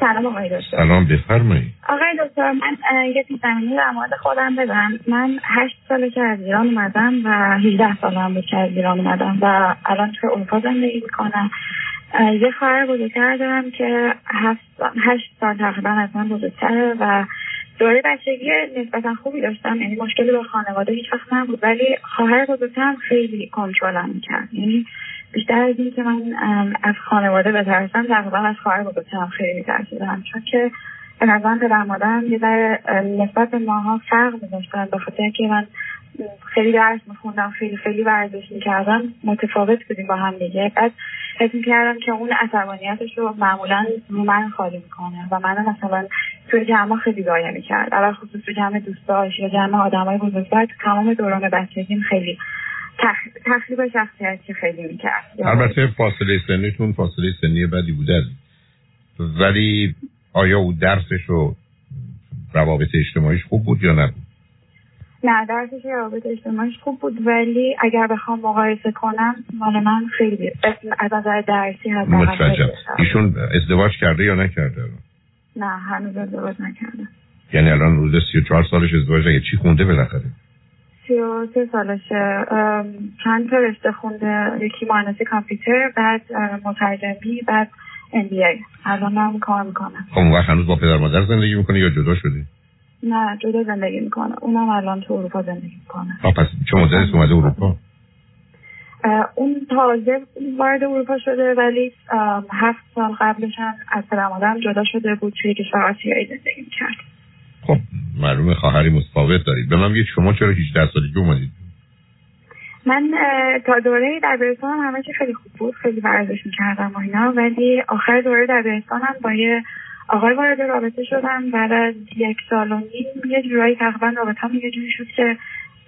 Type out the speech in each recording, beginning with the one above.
سلام آقای دکتر. سلام بفرمایید. آقای دکتر من یه پیش زمینی در مورد خودم بدم من هشت ساله که از ایران اومدم و 18 سال هم بود که از ایران اومدم و الان تو اروپا زندگی می‌کنم. یه خواهر بزرگتر دارم که هشت سال تقریبا از من بزرگتره و دوره بچگی نسبتا خوبی داشتم. یعنی مشکلی با خانواده هیچ وقت نبود ولی خواهر بزرگترم خیلی کنترلم می‌کرد. یعنی بیشتر از این که من از خانواده بترسم تقریبا از خواهر بزرگترم خیلی میترسیدم. چون که به نظرم پدر مادرم یه ذره نسبت به ماها فرق میذاشتن به خاطر که من خیلی درس میخوندم خیلی خیلی ورزش می‌کردم متفاوت بودیم با هم دیگه. بعد حس می‌کردم که اون عصبانیتش رو معمولا رو من خالی می‌کنه و من مثلا توی جمع خیلی ضایع می‌کرد. اول خصوص تو جمع دوستاش یا جمع آدمای بزرگتر تو تمام دوران بچگیم خیلی تخریب شخصیتی خیلی می‌کرد. البته فاصله سنیتون فاصله سنی بدی بوده. ولی آیا او درسش و روابط اجتماعیش خوب بود یا نبود؟ نه درسش روابط اجتماعیش خوب بود ولی اگر بخوام مقایسه کنم مال من خیلی از نظر درسی هست ایشون ازدواج کرده یا نکرده؟ نه هنوز ازدواج نکرده. یعنی الان روز 34 سالش ازدواج چی خونده بالاخره؟ سی و سه سالشه. چند تا رشته خونده؟ یکی مهندسی کامپیوتر بعد مترجمی بعد MBA الان من کار می‌کنم خب اون وقت هنوز با پدر مادر زندگی می‌کنه یا جدا شده نه جدا زندگی می‌کنه. اونم الان تو اروپا زندگی می‌کنه. پس چه مدت اومده اروپا؟ اون تازه وارد اروپا شده ولی هفت سال قبلش هم از پدر مادرم جدا شده بود توی کشور آسیایی زندگی می‌کرد. خب معلومه خواهری متفاوت دارید. به من بگید شما چرا 18 سالگی اومدید؟ من تا دوره دبیرستان همه چی خیلی خوب بود. خیلی ورزش می‌کردم و اینا. ولی آخر دوره دبیرستانم با یه آقای وارد رابطه شدم. بعد از یک سال و نیم یه جورایی تقریبا رابطه هم یه جوری شد که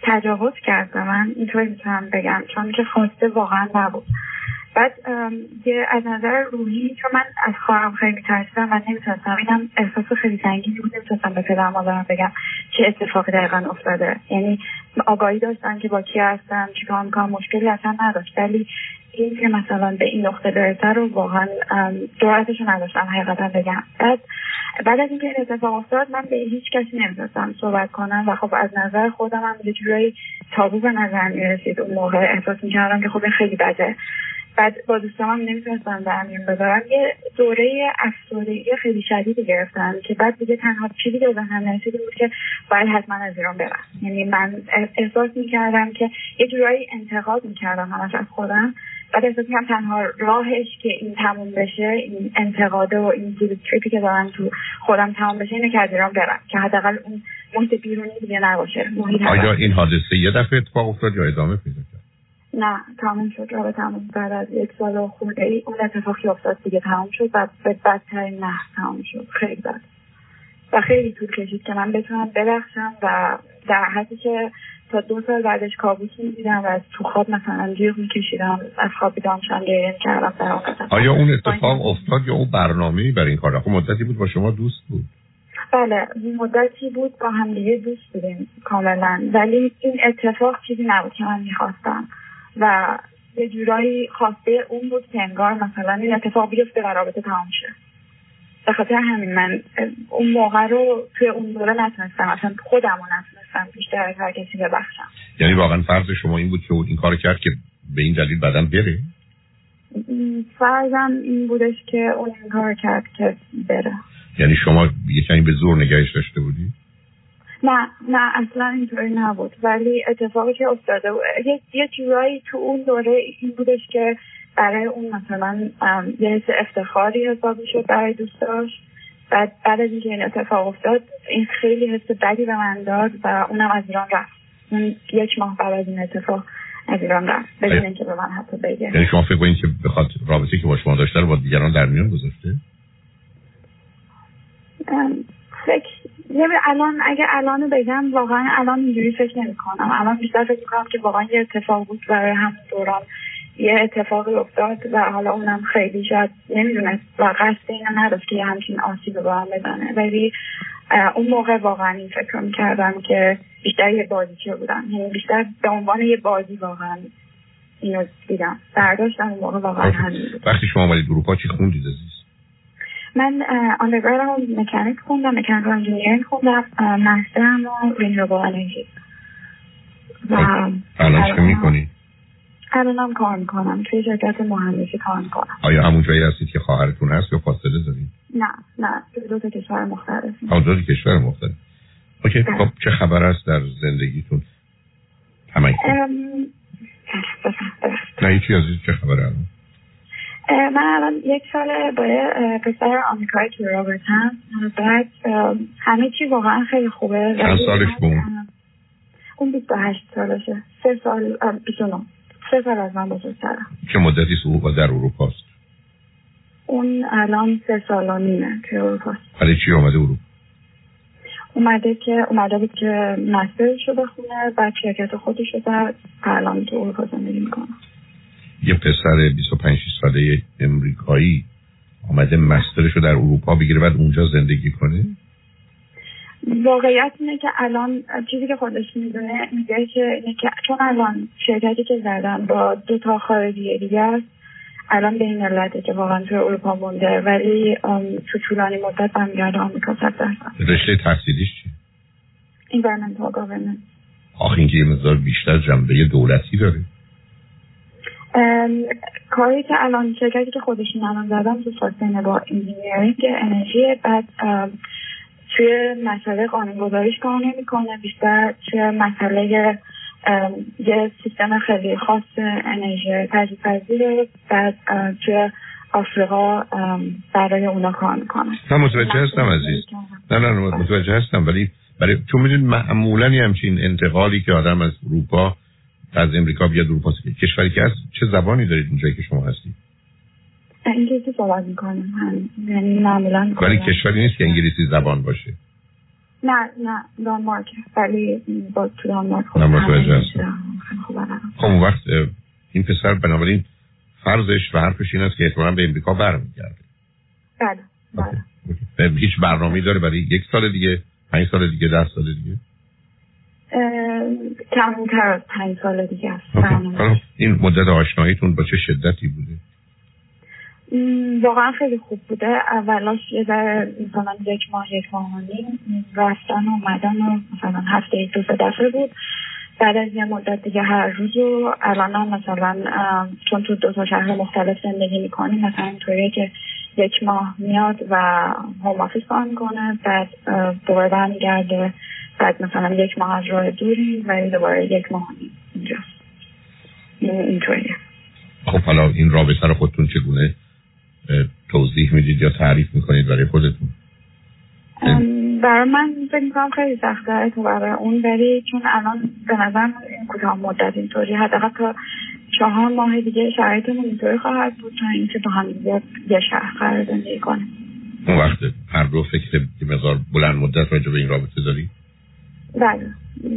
تجاوز کرد. من اینطوری می‌تونم بگم چون که خواسته واقعا نبود. بعد یه از نظر روحی چون من از خواهرم خیلی میترسیدم و نمی‌تونستم. اینم احساس خیلی سنگینی بود. نمی‌تونستم به پدرم مادرم بگم چه اتفاقی دقیقا افتاده. یعنی آگاهی داشتن که با کی هستم چیکار می‌کنم مشکلی اصلا نداشت. ولی این که مثلا به این نقطه برسه رو واقعا جرأتش نداشتم حقیقتا بگم. بعد بعد از اینکه این اتفاق افتاد من به هیچ کسی نمی‌تونستم صحبت کنم و خب از نظر خودم هم یه جورایی تابو به نظر می‌رسید. اون موقع احساس می‌کردم که خب خیلی بده. بعد با دوستام هم نمی‌تونستم در میون بذارم. یه دوره افسردگی خیلی شدیدی گرفتن که بعد دیگه تنها چیزی که ذهنم نرسید بود که باید حتما از ایران برم. یعنی من احساس می‌کردم که یه جورایی انتقاد می‌کردم همش از خودم. بعد احساس می‌کنم تنها راهش که این تموم بشه این انتقاده و این تریپی که دارم تو خودم تموم بشه اینه که از ایران برم. که حداقل اون محیط بیرونی دیگه نباشه. آیا این حادثه یه دفعه اتفاق افتاد یا ادامه پیدا نه تموم شد. رابطه تموم بعد از یک سال و خورده ای اون اتفاقی افتاد دیگه تموم شد و به بدترین نه تموم شد. خیلی بد. و خیلی طول کشید که من بتونم ببخشم و در حدی که تا دو سال بعدش کابوس می‌دیدم و از تو خواب مثلا جیغ میکشیدم از خواب بیدام شدم گریه کردم در آیا اون اتفاق افتاد یا اون برنامه برای این کار خب مدتی بود با شما دوست بود. بله مدتی بود با هم دیگه دوست بودیم کاملا. ولی این اتفاق چیزی نبود که من می‌خواستم. و یه جورایی خواسته اون بود که انگار مثلا این اتفاق بیفته و رابطه تمام شه. به خاطر همین من اون موقع رو توی اون دوره نتونستم. اصلا خودم رو نتونستم بیشتر از هر کسی ببخشم. یعنی واقعا فرض شما این بود که اون این کار کرد که به این دلیل بدن بره؟ فرضم این بودش که اون این کار کرد که بره. یعنی شما یه کمی به زور نگهش داشته بودی؟ نه نه اصلا اینطوری نبود. ولی اتفاقی که افتاده یه, یه جورایی تو اون دوره این بودش که برای اون مثلا یه حس افتخاری حساب شد برای دوستاش. بعد بعد از اینکه این اتفاق افتاد این خیلی حس بدی به من داد و اونم از ایران رفت. اون یک ماه بعد از این اتفاق از ایران رفت بدون اینکه به من حتی بگه. یعنی شما فکر کنید که بخواد رابطه که با شما داشته رو با دیگران در میان گذاشته؟ فکر الان اگه الان بگم واقعا الان اینجوری فکر نمی کنم الان بیشتر فکر کنم که واقعا یه اتفاق بود برای همون دوران. یه اتفاقی افتاد و حالا اونم خیلی شاید نمی‌دونست. و قصد اینو نداشت که یه همچین آسیب به هم بزنه. ولی اون موقع واقعا این فکر می‌کردم که بیشتر یه بازیچه بودم. یعنی بیشتر به عنوان یه بازی واقعا اینو دیدم. برداشتم اون موقع واقعا همین وقتی شما آمدید اروپا چی خوندید عزیز؟ من undergrad م مکانیک خوندم mechanic engineering خوندم master م رو renewable energy و الان چه می‌کنی؟ الانم کار می‌کنم توی شرکت مهندسی کار می‌کنم آیا همون جایی هستید که خواهرتون هست یا فاصله دارید؟ نه نه دو تا کشور مختلف دو تا کشور مختلف اوکی خب چه خبر است در زندگیتون؟ همه نه هیچی از چه خبر الان؟ من الان یک سال با پسر آمریکایی توی رابطم بعد همه چی واقعا خیلی خوبه. چند سالش بود؟ اون 28 سالشه. سه سال 29 سه سال از من بزرگترم چه مدتی سو در اروپا است؟ اون الان سه سال و نیمه توی اروپا ولی چی آمده اروپا؟ اومده که اومده بود که مسترش رو بخونه بعد شرکت خودش رو در الان تو اروپا زندگی می‌کنه. یه پسر 25 ساله امریکایی آمده مسترش رو در اروپا بگیره بعد اونجا زندگی کنه؟ واقعیت اینه که الان چیزی که خودش می‌دونه میگه که اینه که چون الان شرکتی که زدن با دو تا خارجی دیگه است الان به این علته که واقعا توی اروپا مونده ولی تو طولانی مدت برمیگرده آمریکا صد درصد. رشته تحصیلیش چی؟ environmental governance. آخه اینکه یه مقدار بیشتر جنبه دولتی داره. کاری که الان شرکتی که خودشون الان زدن تو ساستین با انجینیرینگ انرژی بعد توی مسئله قانون گذاریش کار نمی‌کنه بیشتر توی مسئله یه سیستم خیلی خاص انرژی تجدید پذیر بعد توی آفریقا برای اونا کار می‌کنه. نه متوجه هستم عزیز. نه نه متوجه هستم ولی برای چون می‌دونید معمولا همچین انتقالی که آدم از اروپا از امریکا بیاد اروپا کشوری که هست چه زبانی دارید اونجایی که شما هستید؟ انگلیسی صحبت می‌کنم. یعنی معمولا ولی کشوری نیست که انگلیسی زبان باشه. نه نه دانمارک ولی با تو دانمارک خب خب اون وقت این پسر بنابراین فرضش و حرفش این است که احتمالا به امریکا برمیگرده. بله بله. هیچ برنامه داره برای یک سال دیگه پنج سال دیگه ده سال دیگه. کمتر از پنج سال دیگه است. این مدت آشناییتون با چه شدتی بوده؟ واقعا خیلی خوب بوده. اولاش یه ذره مثلا یک ماه یک ماه و نیم رفتن و اومدن و مثلا هفته دو سه دفعه بود. بعد از یه مدت دیگه هر روز و الان هم مثلا چون تو دو تا شهر مختلف زندگی می‌کنیم مثلا اینطوریه که یک ماه میاد و هوم آفیس کار می‌کنه بعد دوباره برمیگرده بعد مثلا یک ماه از راه دوری و دوباره یک ماه اینجا. اینطوریه. خب حالا این رابطه رو خودتون چگونه توضیح می‌دید یا تعریف می‌کنید برای خودتون؟ برای من فکر می‌کنم خیلی سخته تو برای اون ولی چون الان به نظر این کوتاه مدت اینطوری. حداقل تا چهار ماه دیگه شرایطمون اینطوری خواهد بود تا اینکه با هم یه شهر قرار زندگی کنیم. اون وقت هر دو فکر مقدار بلند مدت راجع به این رابطه داری؟ بله.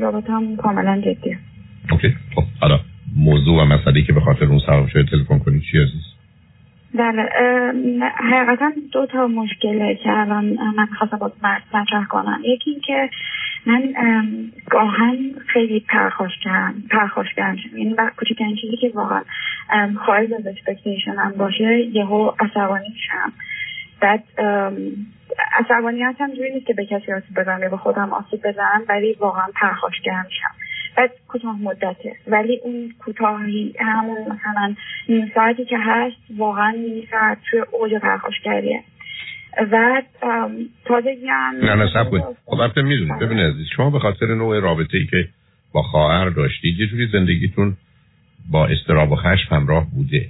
رابطه هم کاملا جدیه. اوکی. خب حالا موضوع و مسئله که به خاطر اون سبب شده تلفن کنید چی عزیز؟ بله حقیقتا دو تا مشکله که الان من خواستم با مطرح کنم. یکی این که من گاهن خیلی پرخاشگرم شدم یعنی کوچکترین چیزی که واقعا خارج از اکسپکتیشنم باشه یهو عصبانی میشم. بعد عصبانیت هم جوری نیست که به کسی آسیب بزنم یا به خودم آسیب بزنم ولی واقعا پرخاشگرم میشم. بعد کوتاه مدته. ولی اون کوتاهی همون مثلا نیم ساعتی که هست واقعا نیم ساعت توی اوج پرخاشگریه و تازگی هم نه نه سب خب البته می‌دونید ببینید عزیز شما به خاطر نوع رابطه ای که با خواهر داشتید یه جوری زندگیتون با استراب و خشم همراه بوده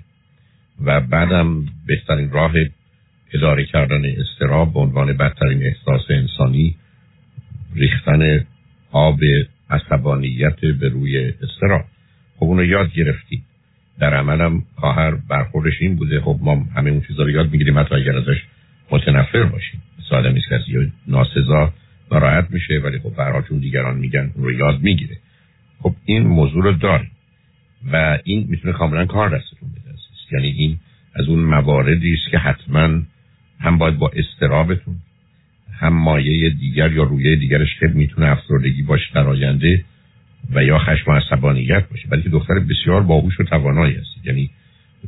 و بعدم بهترین راه اداره کردن استراب به عنوان بدترین احساس انسانی ریختن آب عصبانیت به روی استراب خب اونو یاد گرفتی در عملم خواهر برخوردش این بوده خب ما همه اون چیزا رو یاد می‌گیریم حتی اگر ازش متنفر باشیم. ساده نیست کسی ناسزا ناراحت میشه ولی خب برها چون دیگران میگن اون رو یاد می‌گیره. خب این موضوع رو داریم و این می‌تونه کاملا کار دستتون بده یعنی این از اون مواردی است که حتما هم باید با استرابتون هم مایه دیگر یا رویه دیگرش که می‌تونه افسردگی باشه در آینده و یا خشم و عصبانیت باشه. بلکه دختر بسیار باهوش و توانایی است یعنی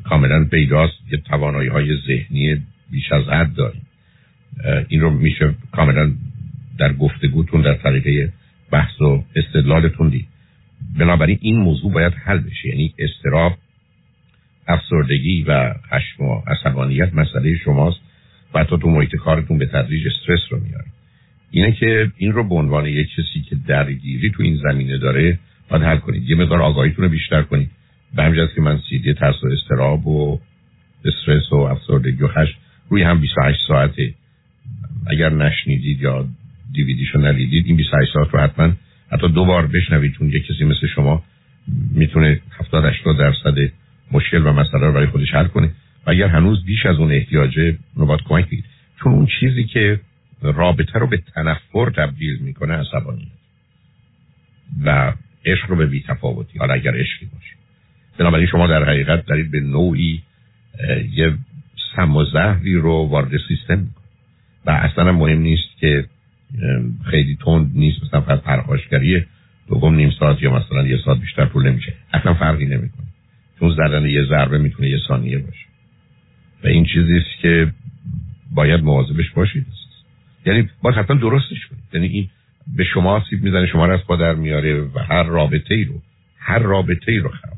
کاملا پیداست. یه توانایی های ذهنی بیش از حد داریم. این رو میشه کاملا در گفتگوتون در طریقه بحث و استدلالتون دید. بنابراین این موضوع باید حل بشه. یعنی استراب افسردگی و خشم و عصبانیت مسئله شماست. و حتی تو محیط کارتون به تدریج استرس رو میاره. اینه که این رو به عنوان یک کسی که درگیری تو این زمینه داره باید حل کنید. یه مقدار آگاهیتون رو بیشتر کنید. به همین که من سیدی ترس و استراب و استرس و افسردگی و خشم روی هم 28 ساعته. اگر نشنیدید یا دیویدیشو ندیدید این 28 ساعت رو حتما حتی دو بار بشنوید. چون یک کسی مثل شما می‌تونه 70 80 درصد مشکل و مسئله رو برای خودش حل کنه. و اگر هنوز بیش از اون احتیاجه رو کمک بید چون اون چیزی که رابطه رو به تنفر تبدیل می‌کنه عصبانیت و عشق رو به بیتفاوتی حالا اگر عشقی باشه. بنابراین شما در حقیقت دارید به نوعی یه سم و زهری رو وارد سیستم و اصلا مهم نیست که خیلی تند نیست مثلا فقط پرخاشگریه دوم نیم ساعت یا مثلا یه ساعت بیشتر طول نمیشه. اصلا فرقی نمی‌کنه. چون زدن یه ضربه می‌تونه یه ثانیه باشه. و این چیزی است که باید مواظبش باشید. یعنی باید حتما درستش کنید. یعنی این به شما آسیب می‌زنه شما رو از پا در میاره و هر رابطه ای رو هر رابطه ای رو خراب.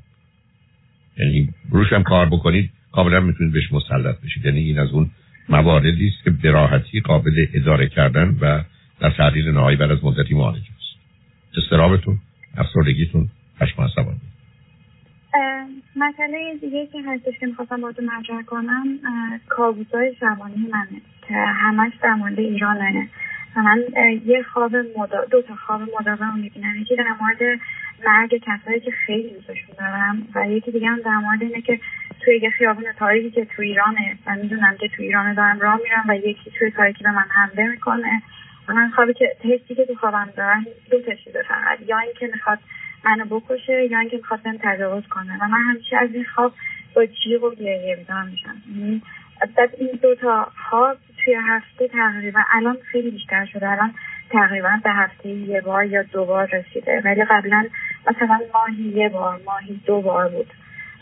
یعنی روش هم کار بکنید کاملا می‌تونید بهش مسلط بشید. یعنی این از اون مواردی است که به راحتی قابل اداره کردن و در تحلیل نهایی بعد از مدتی معالجه است. استرابتون افسردگیتون خشم عصبانی مسئله دیگه که هستش که می‌خواستم باید مطرح کنم کابوس های شبانی منه که همش در مورد ایرانه. من یه خواب مدا... دو تا خواب مداوم می‌بینم. یکی در مورد مرگ کسایی که خیلی دوستشون دارم و یکی دیگه هم در مورد اینه که توی یه خیابون تاریکی که تو ایرانه و می‌دونم که تو ایرانه دارم راه میرم و یکی توی تاریکی به من حمله می‌کنه. و من خوابی که حسی که تو خوابم دارم دو تا چیزه فقط. یا اینکه می‌خواد منو بکشه یا اینکه می‌خواد بهم تجاوز کنه. و من همیشه از این خواب با جیغ و گریه بیدار میشم یعنی بعد این دو تا خواب توی هفته تقریبا الان خیلی بیشتر شده. الان تقریبا به هفته یه بار یا دو بار رسیده. ولی قبلا مثلا ماهی یه بار ماهی دو بار بود.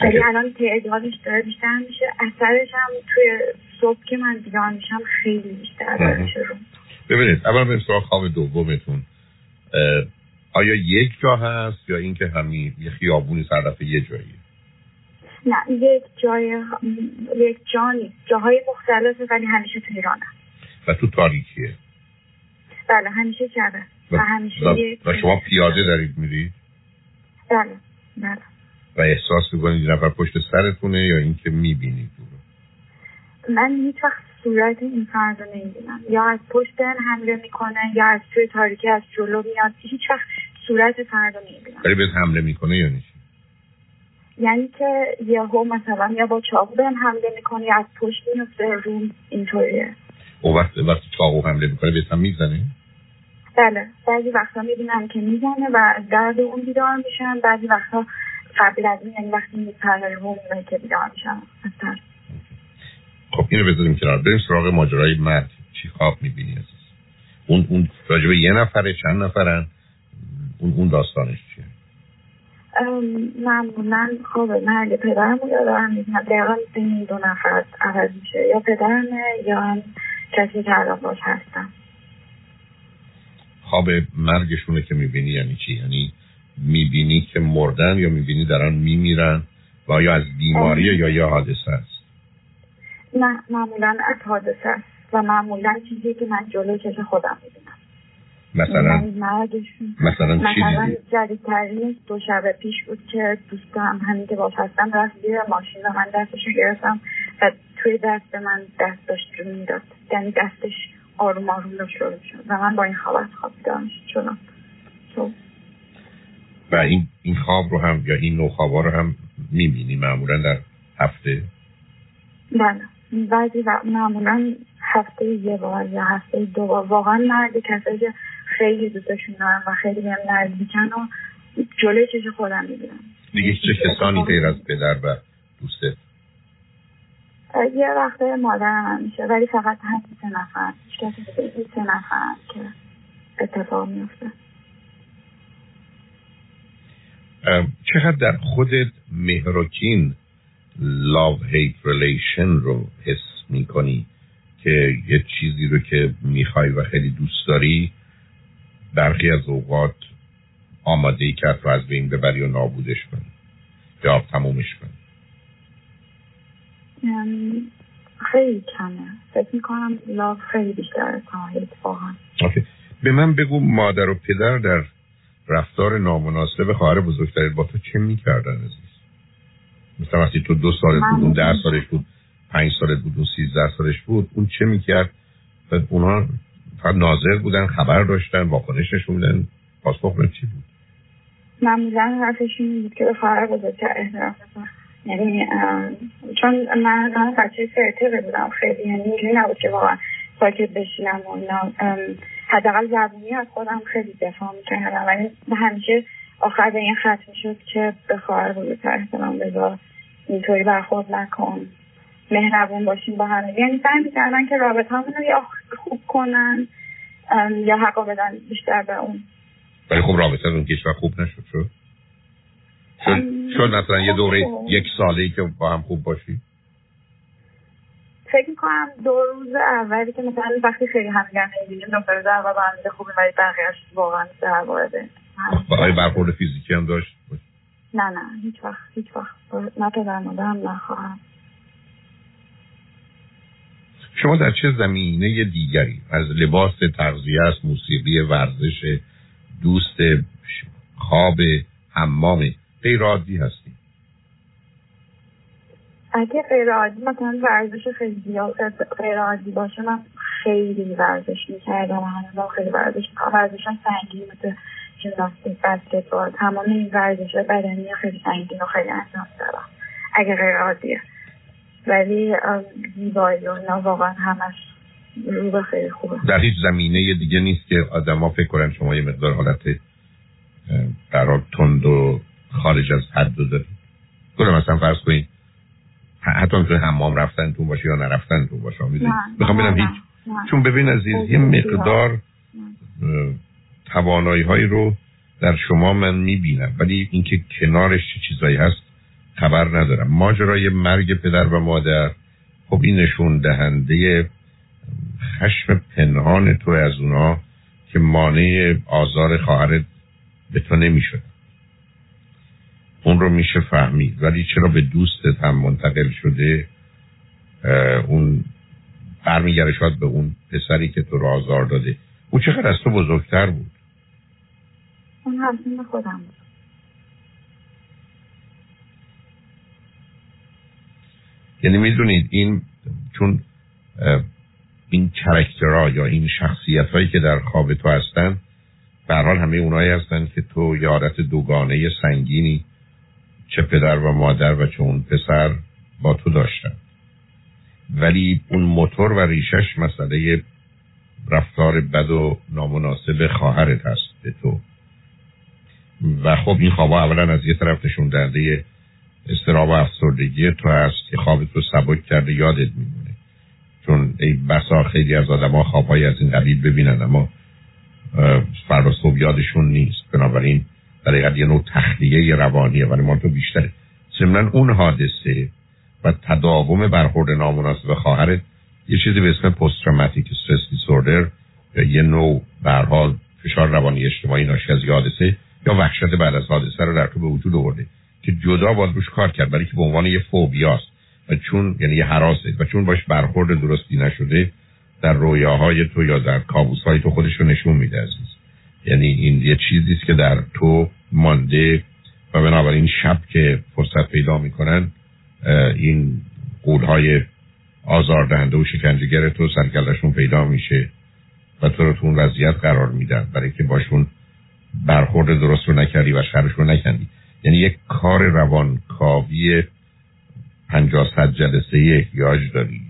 ولی الان تعدادش داره بیشتر میشه. اثرش هم توی صبح که من بیدار میشم خیلی بیشتر داره شروع. ببینید اول به سراغ خواب دومتون. آیا یک جا هست یا اینکه همین یه خیابونی سر یه جایی؟ نه یک جای یک جا نیست. جاهای مختلفه ولی همیشه تو ایرانه و تو تاریکیه؟ بله همیشه شبه و, همیشه و, و شما پیاده دارید میرید؟ بله بله. و احساس می‌کنید نفر پشت سرتونه یا اینکه می‌بینید؟ من هیچ وقت صورت این فرد رو نمی‌بینم یا از پشت حمله می‌کنه یا از توی تاریکی از جلو میاد. هیچ وقت صورت فرد رو نمی‌بینم ولی بهت حمله می‌کنه یا نیست؟ یعنی که یهو مثلا یا با چاقو بهم حمله می‌کنه یا از پشت میفته روم اینطوریه. او وقت وقتی چاقو حمله می‌کنه بهت هم می‌زنه؟ بله. بعضی وقتا می‌بینم که می‌زنه و درد اون بیدار میشن. بعضی وقتا قبل از این یعنی وقتی میپره روم که بیدار میشن. خب اینو بذاریم کنار. بریم سراغ ماجرای مرد چی خواب می‌بینی اون اون راجبه یه نفره چند نفرن؟ اون اون داستانش چیه؟ معمولا خب مرد پدرم رو یادم می‌بینم. دقیقا بین دو نفر عوض میشه. یا پدرمه یا هم کسی که الان باش هستم. خواب مرگشونه که می‌بینی یعنی چی؟ یعنی می‌بینی که مردن یا می‌بینی دارن میمیرن و یا از بیماری یا یا حادثه است؟ نه معمولا از حادثه است و معمولا چیزی که من جلو چش خودم می‌بینم. مثلا؟ مثلا مثلا جدیدترین دو شب پیش بود که دوستم همین که باش هستم رفت زیر ماشین و من دستشو گرفتم و توی دست من دست داشت رو می‌داد. یعنی دستش آروم آروم داشت رو شد و من با این خواب از خواب شدم و این این خواب رو هم یا این نوع خوابا رو هم می‌بینی معمولا در هفته؟ بله. بعضی و معمولا هفته یه بار یا هفته دو بار. واقعا مرد کسایی که خیلی دوستشون دارم و خیلی بهم نزدیکن و جلوی چش خودم می‌بینم. دیگه چه کسانی غیر از پدر و دوستت یه وقته مادرم هم میشه ولی فقط همین سه نفر. کسی سه نفر که اتفاق میفته چقدر در خودت مهرکین love hate relation رو حس می‌کنی که یه چیزی رو که می‌خوای و خیلی دوست داری برخی از اوقات آماده ای کرد رو از بین ببری و نابودش کنی یا تمومش کنی. خیلی کمه. فکر می‌کنم لاف خیلی بیشتر اتفاقا. به من بگو مادر و پدر در رفتار نامناسب خواهر بزرگترت با تو چه می‌کردن؟ عزیز مثلا وقتی تو دو سالت بود اون ده سالش بود پنج سالت بود اون سیزده سالش بود اون چه می‌کرد؟ و اونها فقط ناظر بودن خبر داشتن واکنش نشون میدن پاسخ چی بود؟ معمولا حرفش این بود که به خواهر بزرگتر احترام یعنی چون من من بچه فرتقه بودم. خیلی یعنی اینجوری نبود که واقعا ساکت بشینم و اینا. حداقل زبونی از خودم خیلی دفاع می‌کردم. ولی همیشه آخر به این ختم شد که به خواهر بزرگتر احترام بذار. اینطوری برخورد نکن. مهربون باشیم با همه. یعنی سعی می‌کردن که رابطه همون رو یا خوب کنن یا حقا بدن بیشتر به اون. ولی خب رابطه اون کشور خوب نشد شد؟ شد, مثلا یه دوره خب. یک ساله ای که با هم خوب باشی؟ فکر می‌کنم دو روز اولی که مثلا وقتی خیلی همگر نمیدیم دو روز اول با هم خوبی ولی بقیهش واقعا در وارده آیا برخورد فیزیکی هم داشت؟ نه نه هیچ وقت هیچ وقت. نه پدر مادرم نخواهم. شما در چه زمینه دیگری؟ از لباس تغذیه است موسیقی ورزش دوست خواب حمام غیر عادی هستی؟ اگه غیر عادی مثلا ورزش خیلی زیاد غیر عادی باشه من خیلی ورزش می‌کردم. هنوز خیلی ورزش می‌کنم ورزش سنگین مثل ژیمناستیک بسکتبال تمام این ورزش بدنی خیلی سنگین و خیلی انجام دارم. اگه غیر عادیه ولی زیبایی و اینا واقعا همش رو خیلی خوبه. در هیچ زمینه دیگه نیست که آدما فکر کنن شما یه مقدار حالت قرار تند و خارج از حد دارید. گفتم مثلا فرض کنید حتی می‌تونه حمام رفتن تو باشه یا نرفتن تو باشه می‌دونید می‌خوام ببینم هیچ. چون ببین عزیز یه مقدار توانایی هایی رو در شما من می‌بینم. ولی اینکه کنارش چه چیزایی هست خبر ندارم. ماجرای مرگ پدر و مادر خب این نشون دهنده خشم پنهان تو از اونا که مانع آزار خواهرت به تو نمی‌شد. اون رو میشه فهمید. ولی چرا به دوستت هم منتقل شده؟ اون برمیگره شاید به اون پسری که تو رو آزار داده. او چقدر از تو بزرگتر بود؟ اون همسن خودم بود. یعنی می‌دونید این چون این کرکترها یا این شخصیت هایی که در خواب تو هستن برحال همه اونایی هستن که تو یادت دوگانه سنگینی چه پدر و مادر و چه اون پسر با تو داشتن. ولی اون موتور و ریشش مسئله رفتار بد و نامناسب خواهرت هست به تو. و خب این خوابا اولا از یه طرف نشون دهنده استراب و افسردگی تو هست که خواب تو سبک کرده یادت میمونه. چون ای بسا خیلی از آدم ها خوابهایی از این قبیل ببینن اما فردا صبح یادشون نیست. بنابراین در یه نوع تخلیه روانیه ولی ما تو بیشتره ضمنا اون حادثه و تداوم برخورد نامناسب خواهرت یه چیزی به اسم پست تروماتیک استرس دیسوردر یه نوع به حال فشار روانی اجتماعی ناشی از حادثه یا وحشت بعد از حادثه رو در تو به وجود آورده که جدا باید روش کار کرد برای که به عنوان یه فوبیاست و چون یعنی یه حراسه و چون باش برخورد درستی نشده در رویاهای تو یا در کابوسهای تو خودش رو نشون میده عزیز. یعنی این یه چیزی که در تو مانده و بنابراین شب که فرصت پیدا می‌کنن این قولهای آزاردهنده و شکنجهگر تو سرکلشون پیدا میشه و تو رو تو اون وضعیت قرار میدن برای که باشون برخورد درست رو نکردی و شرش رو نکندی. یعنی یک کار روانکاوی پنجاه صد جلسه احتیاج داری.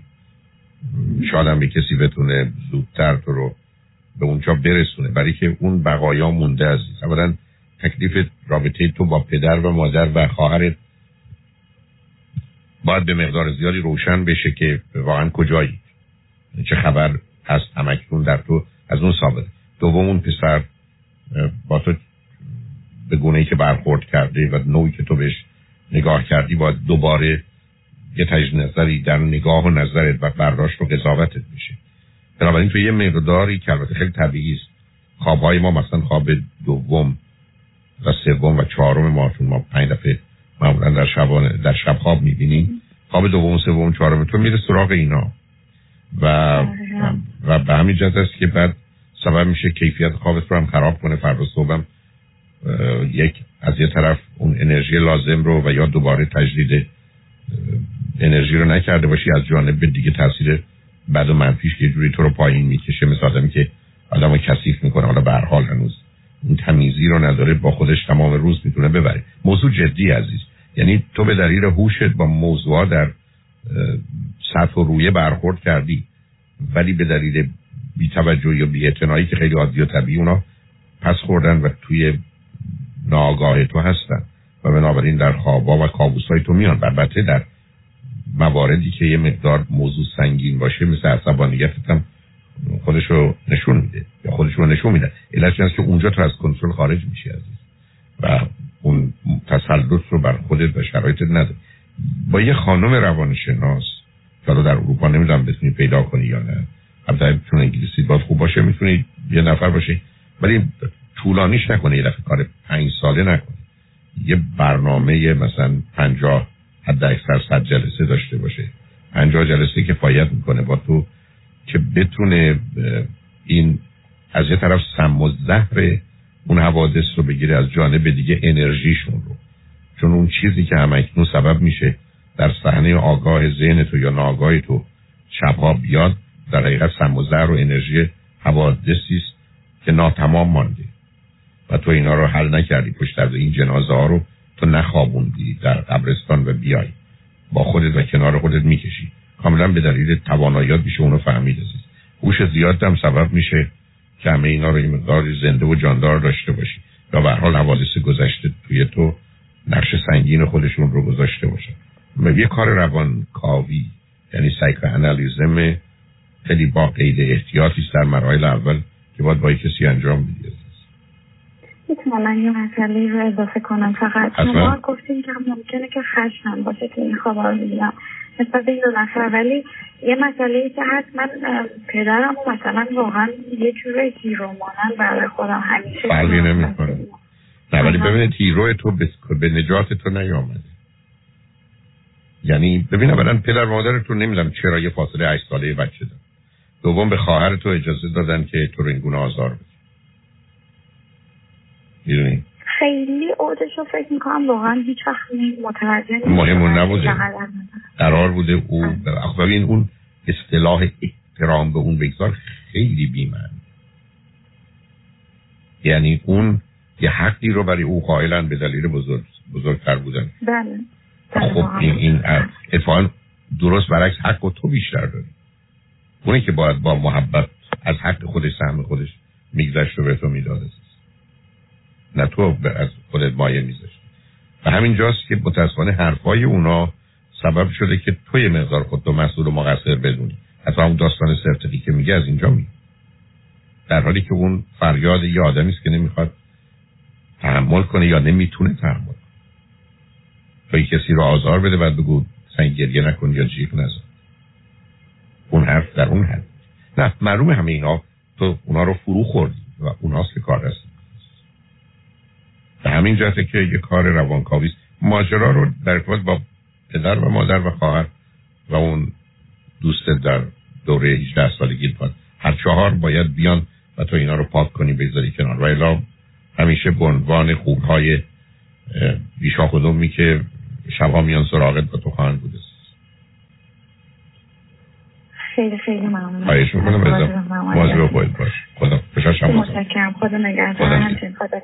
شاید هم کسی بتونه زودتر تو رو به اونجا برسونه. برای که اون بقایا مونده عزیز. اولا تکلیف رابطه تو با پدر و مادر و خواهرت باید به مقدار زیادی روشن بشه که واقعا کجایی. چه خبر هست؟ همکنون در تو از اون ثابت. دوم اون پسر با تو به گونه ای که برخورد کرده و نوعی که تو بهش نگاه کردی باید دوباره یه تجدید نظری در نگاه و نظرت و برداشت و قضاوتت میشه بنابراین تو یه مقداری که البته خیلی طبیعی است خوابهای ما مثلا خواب دوم و سوم و چهارم ما چون ما پنج دفعه معمولا در شبانه در شب خواب می‌بینیم. خواب دوم سوم چهارم تو میره سراغ اینا. و و به همین جهت است که بعد سبب میشه کیفیت خوابت رو هم خراب کنه فردا صبحم یک از یه طرف اون انرژی لازم رو و یا دوباره تجدید انرژی رو نکرده باشی از جانب دیگه تاثیر بعد و منفیش که جوری تو رو پایین می‌کشه. مثل آدمی که آدم رو کثیف می‌کنه حالا به حال هنوز اون تمیزی رو نداره با خودش تمام روز می‌تونه ببره. موضوع جدی عزیز یعنی تو به دلیل هوشت با موضوع در سطح و رویه برخورد کردی ولی به دلیل بیتوجهی یا بیاعتنایی که خیلی عادی و طبیعی اونا پس خوردن و توی ناگاه تو هستن. و بنابراین در خوابا و کابوس های تو میان. البته در مواردی که یه مقدار موضوع سنگین باشه مثل عصبانیت هم خودش رو نشون میده. یا خودش رو نشون میده. علتش است که اونجا تو از کنترل خارج میشی عزیز. و اون تسلط رو بر خودت و شرایطت نداره با یه خانم روانشناس که در اروپا نمی‌دونم بتونی پیدا کنی یا نه. البته چون انگلیسی باید خوب باشه می‌تونی یه نفر باشه. ولی طولانیش نکنه یه دفعه کار پنج ساله نکنه. یه برنامه مثلا پنجاه حد اکثر صد جلسه داشته باشه. پنجاه جلسه کفایت می‌کنه با تو که بتونه این از یه طرف سم و زهر اون حوادث رو بگیره از جانب دیگه انرژیشون رو. چون اون چیزی که همکنون سبب میشه در صحنه آگاه ذهن تو یا ناگاه تو شبها بیاد در حقیقت سم و زهر و انرژی حوادثی است که ناتمام مانده. و تو اینا رو حل نکردی. پشت از این جنازه ها رو تو نخوابوندی در قبرستان و بیای. با خودت و کنار خودت می‌کشی. کاملا به دلیل تواناییات میشه اونو فهمید عزیز. هوش زیاد هم سبب میشه که همه اینا رو این زنده و جاندار داشته باشی. و به حال حوادث گذشته توی تو نقش سنگین خودشون رو گذاشته باشه. یه کار روان کاوی یعنی سایکو خیلی با قید احتیاطی در مراحل اول که باید با کسی انجام بدید می‌تونم من یه مسئله رو اضافه کنم. فقط شما گفتیم که ممکنه که خشم باشه که این خواب رو می‌بینم نسبت به این دو نفر ولی یه مسئله که هست من پدرم و مثلا واقعا یه جور hero مانن برای خودم. همیشه فرقی نمی‌کنه. نه ولی ببینید hero تو به نجات تو نیامده. یعنی ببین اولا پدر مادر تو نمی‌دونم چرا یه فاصله 8 ساله بچه داد و دوم به خواهر تو اجازه دادن که تو رو این گونه آزار بده. می‌دونی؟ خیلی رو فکر می‌کنم واقعا هیچ وقت متوجه مهمون نبوده. قرار بوده او ببین اون اصطلاح احترام به اون بگذار خیلی بیمن یعنی اون یه حقی رو برای او قائلن به دلیل بزرگ بزرگتر بودن. بله, بله، خب این, این اتفاقا درست برعکس حق و تو بیشتر داری. اونی که باید با محبت از حق خودش سهم خودش میگذشت و به تو می‌داده نه تو از خودت مایه میذاشتی و همین جاست که متاسفانه حرفای اونا سبب شده که توی مقدار خود مسئول و مقصر بدونی. حتی اون داستان سرتقی که میگه از اینجا می در حالی که اون فریاد یه آدمی است که نمی‌خواد تحمل کنه یا نمی‌تونه تحمل کنه. توی کسی رو آزار بده بعد بگو سنگ گریه نکن یا جیغ نزن. اون حرف در اون حرف نه معلوم همه اینا. تو اونا رو فرو خوردی و اوناست که کار هست. به همین جهته که یه کار روانکاوی ماجرا رو در ارتباط با پدر و مادر و خواهر و اون دوست در دوره 18 سالگی باید هر چهار باید بیان و تو اینا رو پاک کنی بذاری کنار. و الا همیشه به عنوان خوبهای بیشا خودمی که شبها میان سراغت با تو خواهند بوده خیلی خیلی ممنون خواهش می‌کنم. مواظب خودت باش خدا خوشحال شما متشکرم. خدا نگهدار. خدا